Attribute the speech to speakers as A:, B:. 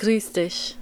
A: Grüß dich.